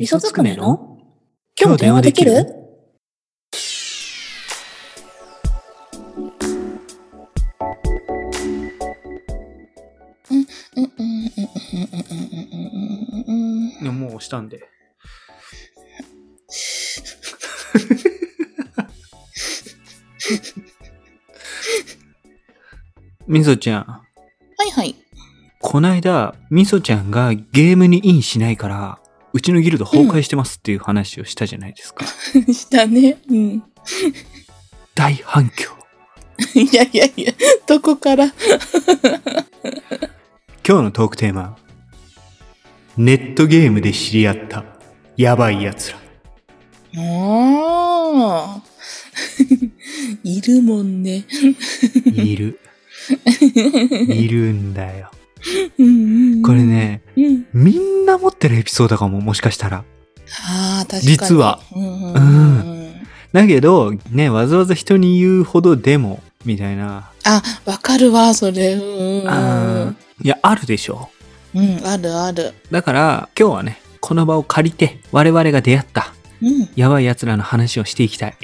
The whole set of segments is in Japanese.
味噌つくねの？今日電話できる？いや、もう押したんで。みそちゃん、はいはい。こないだ、みそちゃんがゲームにインしないから、うちのギルド崩壊してますっていう話をしたじゃないですか。したね。うん。大反響。いやいやいや、どこから？今日のトークテーマ。ネットゲームで知り合ったやばい奴ら。ああ。いるもんね。いる。いるんだよ。うんうんこれ。ね、うん。みんな持ってるエピソードかも、もしかしたら。ああ、確かに。実は。うんうんうん。だけど、ね、わざわざ人に言うほどでも、みたいな。あ、わかるわ、それ。うんいや、あるでしょ。うん。うん、あるある。だから、今日はね、この場を借りて、我々が出会った、うん。やばい奴らの話をしていきたい。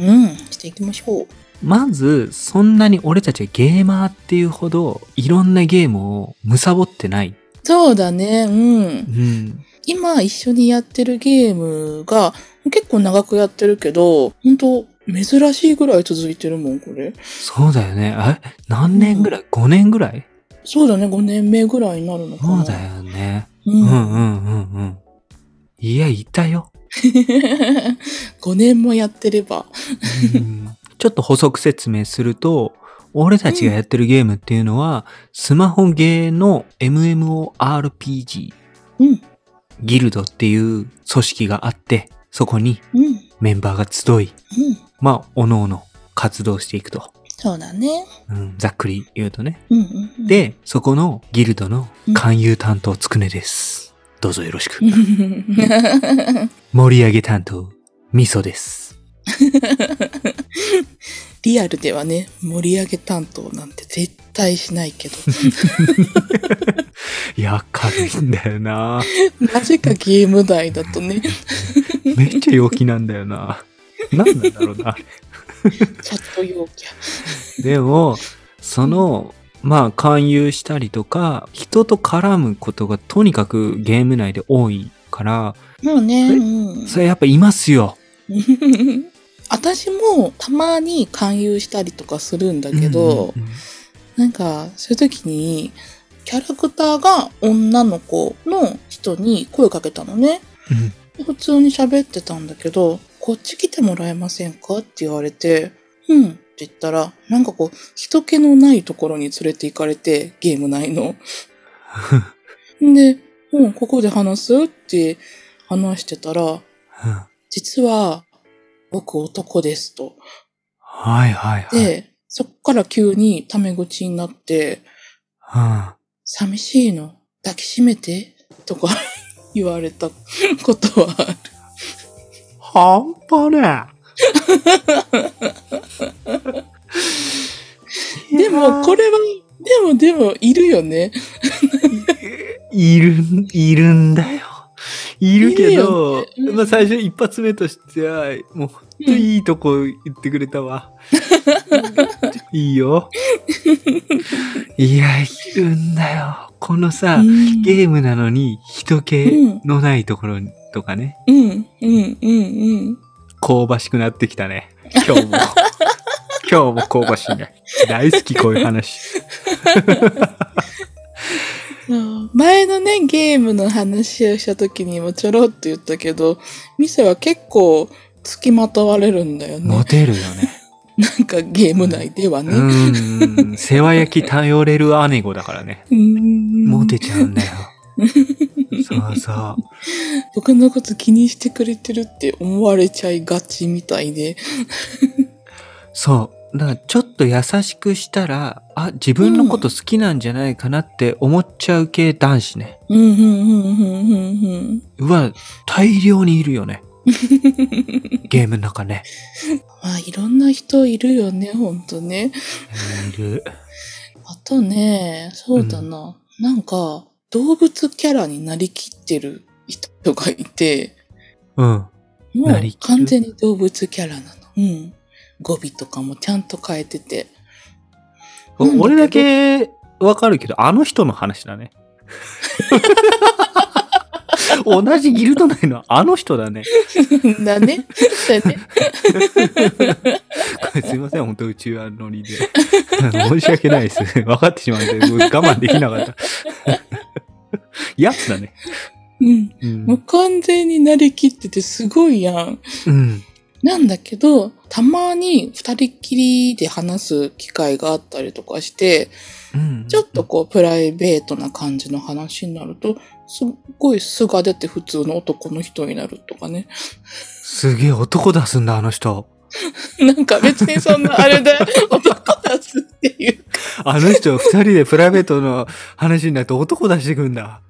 うん。していきましょう。まず、そんなに俺たちがゲーマーっていうほど、いろんなゲームを貪ってない。そうだね。うん。うん。今一緒にやってるゲームが結構長くやってるけど、本当珍しいぐらい続いてるもん、これ。そうだよね。え？何年ぐらい ?5 年ぐらい？そうだね、5年目ぐらいになるのかな。そうだよね。う。うんんうんうんうん。いや、いたよ。5年もやってれば。うんちょっと補足説明すると、俺たちがやってるゲームっていうのは、スマホゲーの MMORPG、うん。ギルドっていう組織があって、そこにうん。メンバーが集い、うん。まあ、おのおの活動していくと。そうだね。うん、ざっくり言うとね。うんうんうん。で、そこのギルドの勧誘担当つくねです。どうぞよろしく。盛り上げ担当、みそです。リアルではね、盛り上げ担当なんて絶対しないけど、いや、軽いんだよな。なぜかゲーム内だとね、めっちゃ陽気なんだよな。なんなんだろうな。チャット陽キャ。でも、その、まあ、勧誘したりとか、人と絡むことがとにかくゲーム内で多いから、もうね、えうん。それやっぱいますよ。私もたまに勧誘したりとかするんだけど、うんうんなんかそういう時にキャラクターが女の子の人に声かけたのね。うん。普通に喋ってたんだけど、こっち来てもらえませんか？って言われて、うんって言ったら、なんかこう、人気のないところに連れて行かれて、ゲーム内の。で、うん、ここで話す？って話してたら、うん。実は、僕男ですと。はいはいはい。で、そっから急にタメ口になって、うん寂しいの？抱きしめて？とか 言われたことはある。半端ね でも、これは、でもでも、いるよね。いる、いるんだよ。いるけど、ねうんまあ最初一発目としては、もうほんといいとこ言ってくれたわ。いいよ。いや、いるんだよ。このさ、うんゲームなのに人気のないところとかね、うん、うん、うん、うん。香ばしくなってきたね。今日も。今日も香ばしいね。大好きこういう話。前のね、ゲームの話をした時にもちょろっと言ったけど、店は結構付きまとわれるんだよね。モテるよね。なんかゲーム内ではね。うん。世話焼き頼れる姉子だからね。うんモテちゃうんだよ。そうそう。僕のこと気にしてくれてるって思われちゃいがちみたいで。そう。だからちょっと優しくしたら、あ、自分のこと好きなんじゃないかなって思っちゃう系男子ね。うん、うん、うん、うん、うん、うわ、大量にいるよね。ゲームの中ね。まあ、いろんな人いるよね、ほんとね。いる。あとね、そうだな。なんか、動物キャラになりきってる人がいて、うん。もう完全に動物キャラなの。うん。語尾とかもちゃんと変えてて。俺だけわかるけど、あの人の話だね。同じギルド内のあの人だね。だね。だね。これすいません、本当宇宙はノリで。申し訳ないです。分かってしまって、我慢できなかった。やつだね。うん。うんもう完全になりきっててすごいやん。うん。なんだけど、たまに二人っきりで話す機会があったりとかして、うんちょっとこうプライベートな感じの話になると、すっごい素が出て普通の男の人になるとかね。すげえ男出すんだ、あの人。なんか別にそんなあれで 男出すっていうあの人、二人でプライベートの話になって男出してくんだ。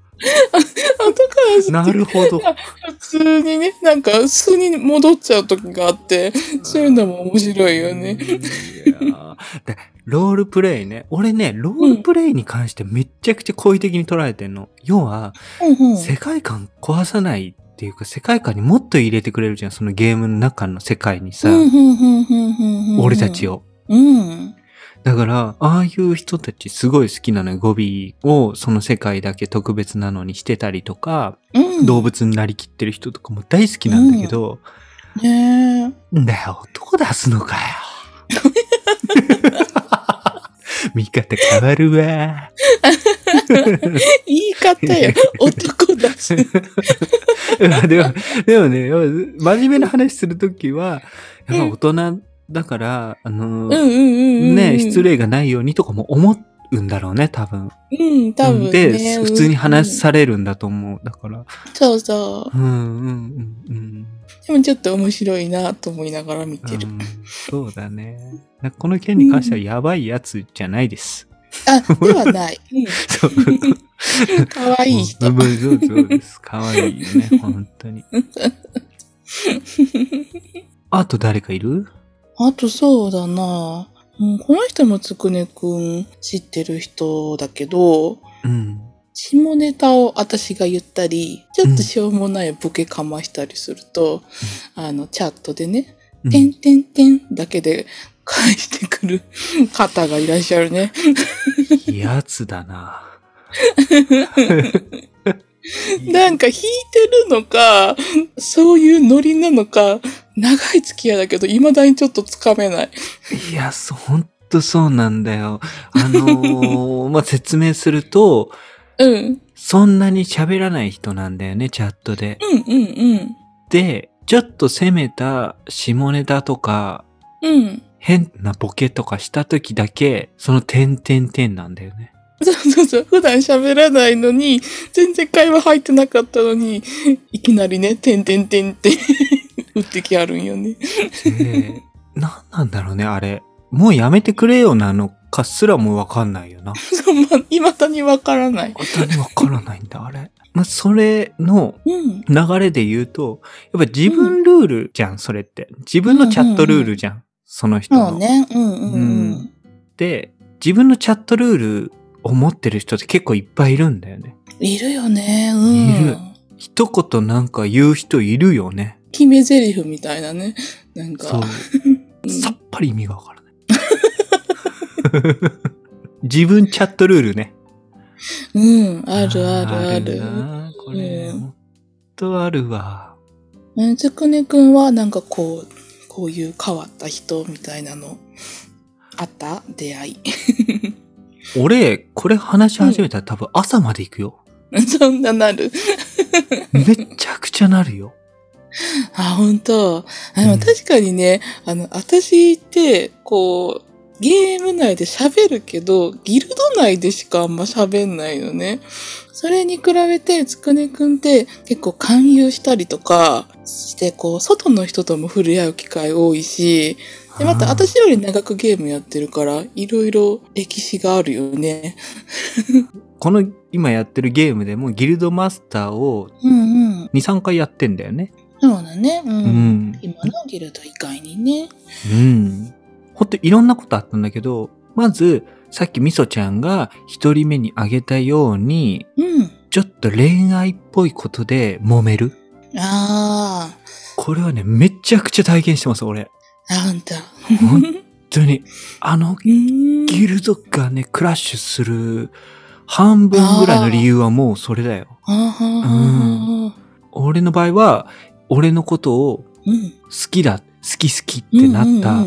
男なるほど。普通にね、なんか素に戻っちゃう時があって、そういうのも面白いよね。いやーでロールプレイね。俺ね、ロールプレイに関してめっちゃくちゃ好意的に捉えてんの。要は、うんうん。世界観壊さないっていうか、世界観にもっと入れてくれるじゃん。そのゲームの中の世界にさ、うんうんうんうんうんうん俺たち。を。うん。だから、ああいう人たちすごい好きなのよ。語尾をその世界だけ特別なのにしてたりとか、うん。動物になりきってる人とかも大好きなんだけど、ねえ。んだよ、男出すのかよ。見方変わるわ。言い方よ。男出す。でも、でもね、真面目な話するときは、やっぱ大人だから、あの。ね、失。礼がないようにとかも思うんだろうね、多分。うん、多分ね。で、うん普通に話されるんだと思う。だから。そうそう。うん、うん、うん、うん。でもちょっと面白いなと思いながら見てる。うんそうだね。この件に関してはやばいやつじゃないです。あ、ではない。うん。そう。かわいい人。うんそうそうです。かわいいよね、本当に。あと誰かいる？あとそうだなうん、この人もつくねくん知ってる人だけど、うん。下ネタを私が言ったり、ちょっとしょうもないボケかましたりすると、あの、チャットでね、うんてんてんてんだけで 返してくる方がいらっしゃるね。やつだな。なんか弾いてるのか、そういうノリなのか、長い付き合いだけど、未だにちょっとつかめない。いや、そほんとそうなんだよ。あのー まあ、説明すると、うん。そんなに喋らない人なんだよね、チャットで。うんうんうん。で、ちょっと攻めた下ネタとか、うん。変なボケとかした時だけ、その点々点なんだよね。そうそうそう。普段喋らないのに、全然会話入ってなかったのに、いきなりね、てんてんてんって打ってきあるんよね。で、なんなんだろうね、あれ。もうやめてくれよなのかすらもわかんないよな。そう、まあ、未だにわからない。本当にわからないんだ、あれ。まあ、それのうん。流れで言うと、やっぱ自分ルールじゃん、それって。自分のチャットルールじゃん、その人の。そうね。うんうんうん。で、自分のチャットルールを持ってる人って結構いっぱいいるんだよね。いるよね。うん。いる一言なんか言う人いるよね。決め台詞みたいなね。なんか。そう。うんさっぱり意味がわからない。自分チャットルールね。うん。あるあるある。なこれ、うんほんとあるわ。うんつくねくんはなんかこう、こういう変わった人みたいなの、あった？出会い。俺、これ話し始めたら多分朝まで行くよ。そんななる。めちゃくちゃなるよ。あ、本当あでうんも確かにね、あの、私って、こう、ゲーム内で喋るけど、ギルド内でしかあんま喋んないのね。それに比べて、つくねくんって結構勧誘したりとかして、こう、外の人とも触れ合う機会多いし、で、また私より長くゲームやってるから、いろいろ歴史があるよね。この今やってるゲームでもギルドマスターをうんうん。2、3回やってんだよね。そうだね。うん。うん。今のギルド以外にね。うん。ほんといろんなことあったんだけど、まず、さっきみそちゃんが一人目にあげたように、うん。ちょっと恋愛っぽいことで揉める。あこれはね、めちゃくちゃ体験してます、俺。あ、なんだ。本当に。あの、ギルドがね、クラッシュする半分ぐらいの理由はもうそれだよ。俺の場合は、俺のことをうん。好きだ、好き好きってなった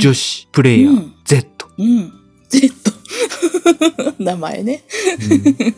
女子プレイヤー、うん Z。うん。Z。名前ね。うん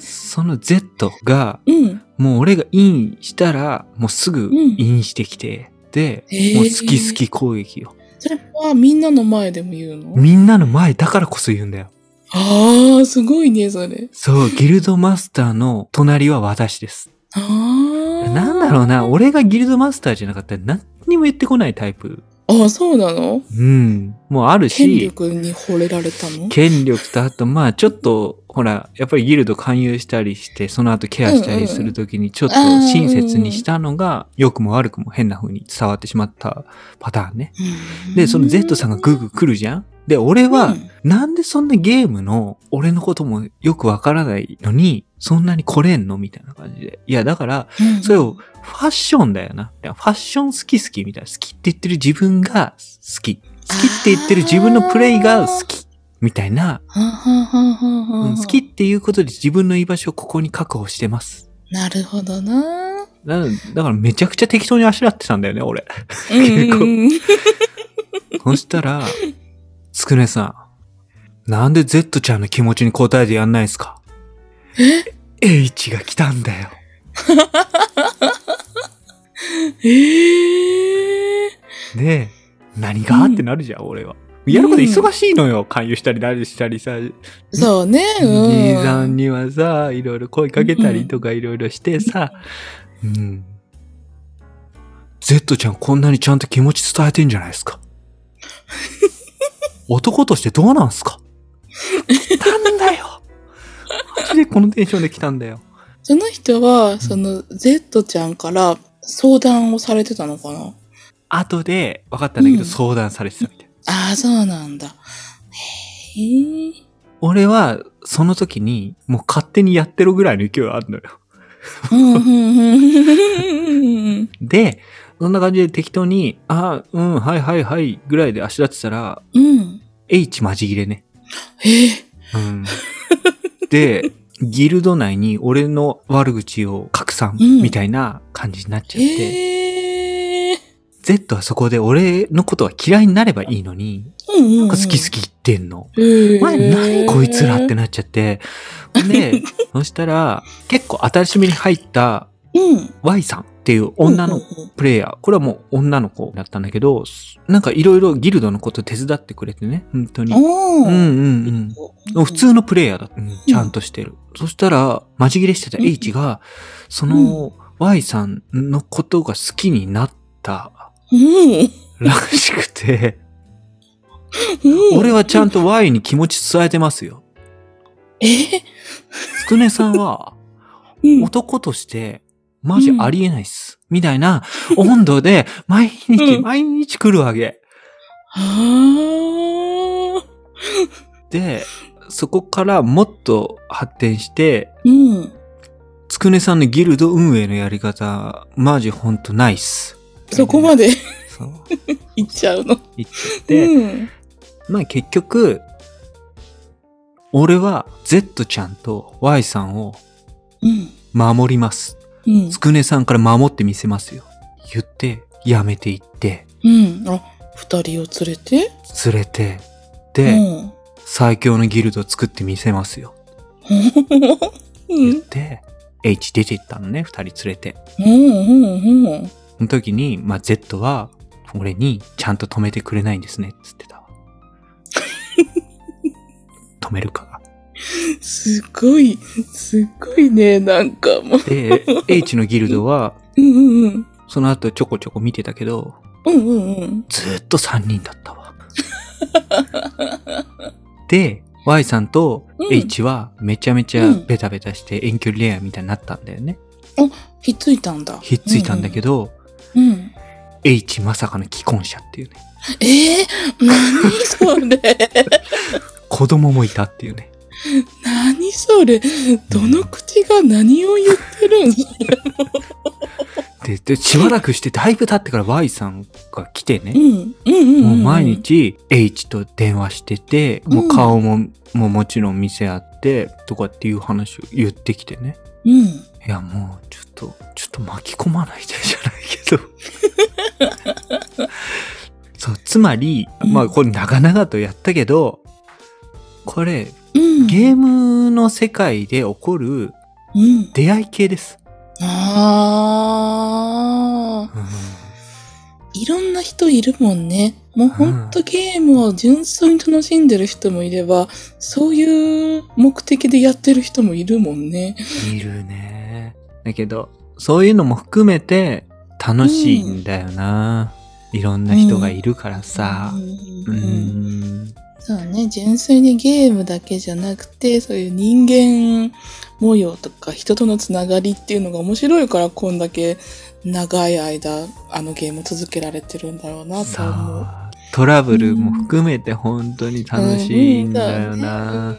その Z が、うん。もう俺がインしたら、もうすぐうんインしてきて、もう好き好き攻撃よ。それはみんなの前でも言うの？みんなの前だからこそ言うんだよ。ああ、すごいね、それ。そう、ギルドマスターの隣は私です。ああ。なんだろうな、俺がギルドマスターじゃなかったら何にも言ってこないタイプ。ああ、そうなの？うん。もうあるし、権力に惚れられたの？権力とあと、まあちょっと、ほら、やっぱりギルド勧誘したりして、その後ケアしたりするときに、ちょっと親切にしたのが、良くも悪くも変な風に伝わってしまったパターンね。うん。で、その Z さんがグーグー来るじゃん？で、俺は、うんなんでそんなゲームの、俺のこともよくわからないのに、そんなに来れんのみたいな感じで。いや、だから、うんそれを、ファッションだよな。ファッション好き好きみたいな。好きって言ってる自分が好き。好きって言ってる自分のプレイが好き。みたいな、好きっていうことで自分の居場所をここに確保してます。なるほどな。だだからめちゃくちゃ適当にあしらってたんだよね、俺。結構そしたら、つくねさん、なんで Z ちゃんの気持ちに応えてやんないんすか？え ?H が来たんだよ。ええで、何がってなるじゃん、俺は。やること忙しいのよ。勧誘したり何したりさ。そうね。うん。兄さんにはさ、いろいろ声かけたりとかいろいろしてさ。うん。Z ちゃんこんなにちゃんと気持ち伝えてんじゃないですか。男としてどうなんすか？来たんだよ。マジでこのテンションで来たんだよ。その人は、その、Z ちゃんから相談をされてたのかな？後で分かったんだけどうん相談されてたみたい。ああ、そうなんだ。へえ。俺はその時にもう勝手にやってるぐらいの勢いがあるのよ。うん、うん、うん。で、そんな感じで適当に、ああ、うん、はいはいはい、ぐらいであしらってたら、うん。H マジ切れね。え？え。うん。で、ギルド内に俺の悪口を拡散うんみたいな感じになっちゃって、ええ。Z はそこで俺のことは嫌いになればいいのに、うん、うん。好き好き言ってんの。きお前何こいつらってなっちゃって。で、そしたら結構新しめに入ったうん。Y さんっていう女のプレイヤー。これはもう女の子だったんだけど、なんかいろいろギルドのこと手伝ってくれてね、本当に。おうんーうんうん。普通のプレイヤーだった。うんちゃんとしてる。そしたら、マジ切れしてた H が、その Y さんのことが好きになったうん。らしくて、うん。俺はちゃんと Y に気持ち伝えてますよ。え？つくねさんは、うん。男として、マジありえないっす。みたいな温度で、毎日、うん毎日来るわけ。で、そこからもっと発展して、うん。つくねさんのギルド運営のやり方、マジほんとナイス。そこまでそう。行っちゃうの？言っちゃって、うん。まあ結局、俺は Z ちゃんと Y さんをうん。守ります。うんつ。くねさんから守ってみせますよ。言って、やめていって、うん。あ、二人を連れて？連れて、うで、ん。最強のギルドを作ってみせますよ。うん。言って、H 出て行ったのね、二人連れて。うん。うん。うん。その時に、まあ、Z は、俺にちゃんと止めてくれないんですね、つってたわ。止めるか。すごい、すごいね、なんかもう。で、H のギルドは、うんうんうん。その後ちょこちょこ見てたけど、うんうんうん。ずーっと3人だったわ。で、Y さんとうん H はめちゃめちゃベタベタして遠距離恋愛みたいになったんだよね。ひっついたんだ。ひっついたんだけど、ど。うん。H まさかの既婚者っていうね。えー、何それ。子供もいたっていうね。何それ？どの口が何を言ってるん？そ れで、で、しばらくしてだいぶ経ってから Y さんが来てね。うん。うんうんうん。もう毎。日 H と電話してて、もう顔も、もうもちろん見せ合って、とかっていう話を言ってきてね。うん。いや、もう、ちょっと、ちょっと巻き込まないでじゃないけど。そう、つまり、まあ、これ長々とやったけど、これ、うん。ゲームの世界で起こるうん。出会い系です。ああ。うんいろんな人いるもんね。もうほんとゲームを純粋に楽しんでる人もいれば、そういう目的でやってる人もいるもんね。いるね。だけど、そういうのも含めて楽しいんだよな。いろんな人がいるからさ。ううんん。そうね、純粋にゲームだけじゃなくて、そういう人間模様とか人とのつながりっていうのが面白いから、こんだけ長い間、あのゲーム続けられてるんだろうなとさ思う。あ、トラブルも含めて本当に楽しいんだよな。うん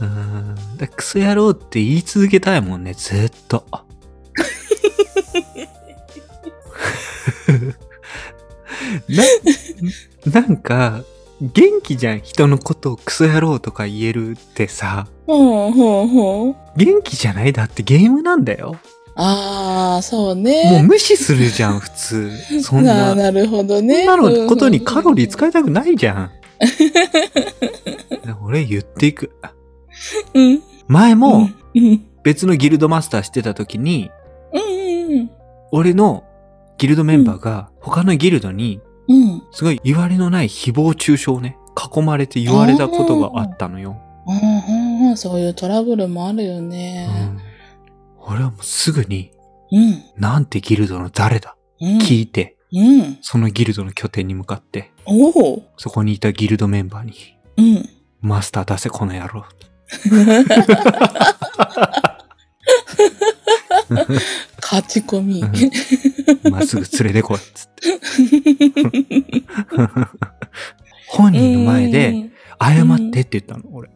うん。だクソ野郎って言い続けたいもんね、ずっと。な、なんか、元気じゃん。人のことをクソ野郎とか言えるってさ。ほうほうほう。元気じゃない？だってゲームなんだよ。ああ、そうもうね。無視するじゃん、普通。そんな。ななるほどそね。んなのことにカロリー使い。いたくないじゃん。俺言っていく。うん。前もうん、うん。別のギルドマスターしてた時に、うんうん俺のギルドメンバーが他のギルドにすごい言われのない誹謗中傷をね、囲まれて言われたことがあったのよ。うんうんうん。そういうトラブルもあるようね。ん、俺はもうすぐに、うん。なんてギルドの誰だ、うん。聞いて、うん。そのギルドの拠点に向かって。そこにいたギルドメンバーに、うん。マスター出せこの野郎。勝ち込み。まっすぐ連れてこいっつって。本人の前で、謝ってって言ったの、俺。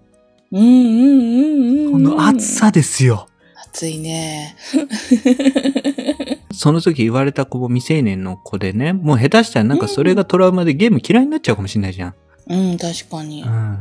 うんうんうんうん。この暑。さですよ。暑いね。その時言われた子も未成年の子でね、もう下手したらなんかそれがトラウマでゲーム嫌いになっちゃうかもしれないじゃん。うん、確かにう。ん。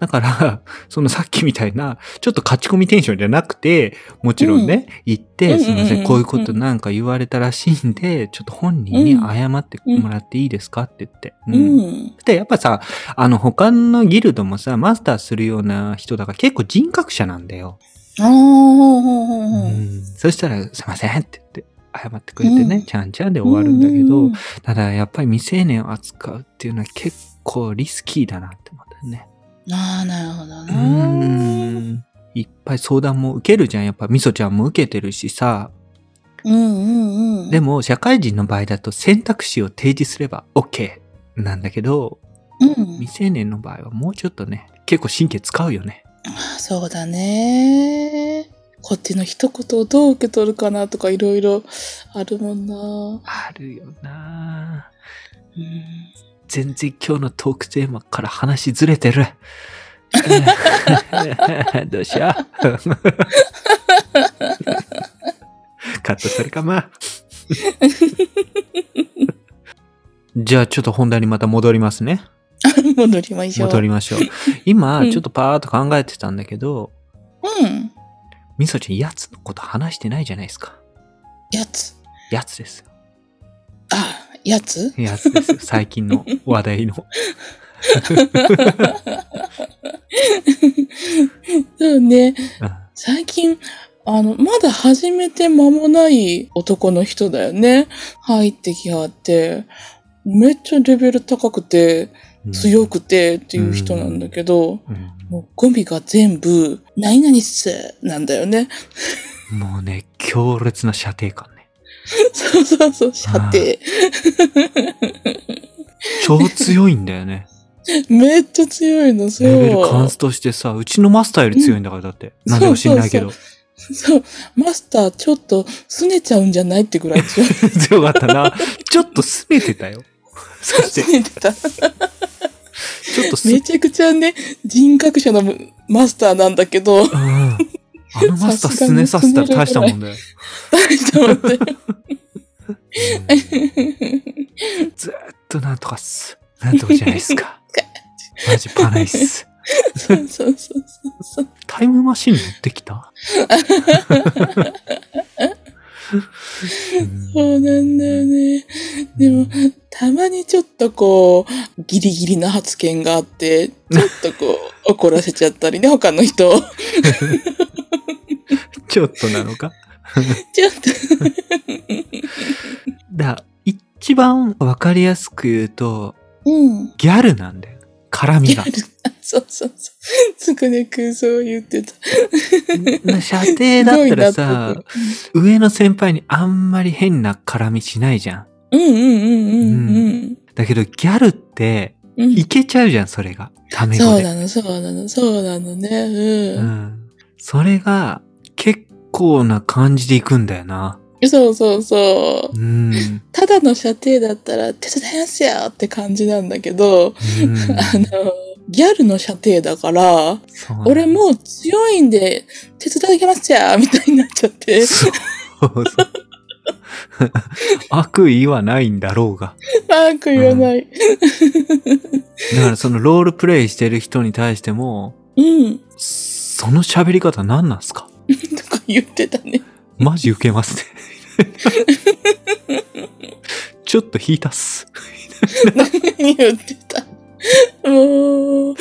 だから、そのさっきみたいな、ちょっと勝ち込みテンションじゃなくて、もちろんね、行って、うんすいません、うんうんうんこういうことなんか言われたらしいんで、ちょっと本人に謝ってもらっていいですかって言って。ううんん。で、やっぱさ、あの、他のギルドもさ、マスターするような人だから結構人格者なんだよ。ああ、ほうんそしたら、すいませんって言って、謝ってくれてね、うんちゃんちゃんで終わるんだけど、うんただやっぱり未成年を扱うっていうのは結構リスキーだなって思ったよね。ああ、なるほどうーな。ん。いっぱい相談も受けるじゃん。やっぱみそちゃんも受けてるしさ。うんうんうん。でも、社会人の場合だと選択肢を提示すれば OK なんだけど、うん未。成年の場合はもうちょっとね、結構神経使うよね。そうだね。こっちの一言をどう受け取るかなとかいろいろあるもんな。あるよなうん全然今日のトークテーマから話ずれてる。どうしよう。カットするかま。じゃあちょっと本題にまた戻りますね。戻りましょう。戻りましょう。今、うんちょっとパーっと考えてたんだけど、うん。みそちゃん、やつのこと話してないじゃないですか。やつ。やつですよ。あ、やつ？やつですよ。最近の話題の。そうね。うん最近、あの、まだ始めて間もない男の人だよね。入ってきはって、めっちゃレベル高くて、強くてっていう人なんだけど、うんもう語尾が全部、何々っす、なんだよね。もうね、強烈な射程感ね。そうそうそう、射程。超強いんだよね。めっちゃ強いの、そう。レベルカンストしてさ、うちのマスターより強いんだから、だって。うんなんでか知んないけど。そう、マスターちょっと拗ねちゃうんじゃないってぐらい強い。強かったな。ちょっと拗ねてたよ。そして拗、ねてた。ちょっとす、めちゃくちゃね、人格者のマスターなんだけど、うん。あのマスターすねさせたら大したもんだよ。ちょっと待ってずーっとなんとかっす。なんとかじゃないっすか。マジパないっす。そうそうそうそうそう。タイムマシン乗ってきた？そうなんだよね。でも、たまにちょっとこう、ギリギリな発言があって、ちょっとこう、怒らせちゃったりね、他の人を。ちょっとなのか？ちょっと、だ一番わかりやすく言うと、うん。ギャルなんだよ。絡みが。そうそうそう。つくねくんそう言ってた。射程だったらさ上の先輩にあんまり変な絡みしないじゃん。うんうんうんうんうんだけどギャルって、うん。いけちゃうじゃん、それが。タメ語で。そうなの、そうなの、そうなのね。ううん。ん。それが、結構な感じでいくんだよな。そうそうそう。うん。ただの射程だったら手伝いますよって感じなんだけど、うんあの、ギャルの射程だから、俺もう強いんで手伝いますよみたいになっちゃって。そうそう。悪意はないんだろうが。あーく言わない。だからそのロールプレイしてる人に対しても、うん。その喋り方何なんすか？とか言ってたね。マジ受けますね。ちょっと引いたっす。言ってた？もう、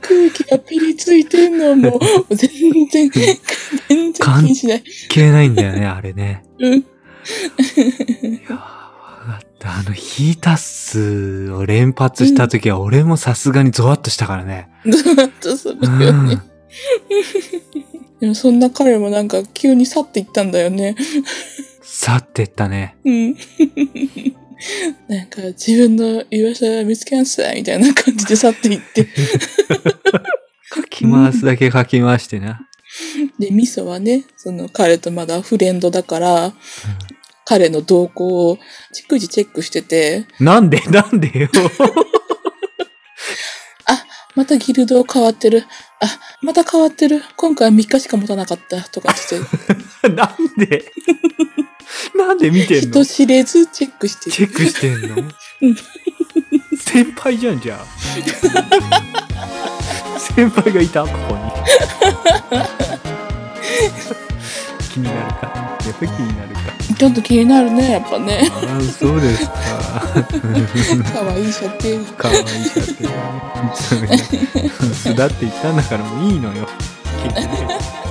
空気がピリついてんのも、全然、全然気にしない。消えないんだよね、あれね。うん。いやー、わかった。あの、引いたっすを連発した時は、俺もさすがにゾワッとしたからね。ずっとするうよね。ん。でもそんな彼もなんか急に去っていったんだよね。去ってったね。うん。なんか自分の居場所見つけなさいみたいな感じで去っていって。かき回すだけかき回してな。で、ミソはね、その彼とまだフレンドだから、彼の動向を逐次チェックしてて、なんで？なんでよ。またギルド変わってる。あ、また変わってる。今回は3日しか持たなかった。とかって なんで？なんで見てんの？人知れずチェックしてる。チェックしてんの？うん先輩じゃん、じゃあ。先輩がいたここに。気になるか？やっぱり気になるか？ちょっと気になるね、やっぱね。ああ、そうですか。可愛い射程。かわいいシャツ。巣だって言ったんだからもういいのよ。結局ね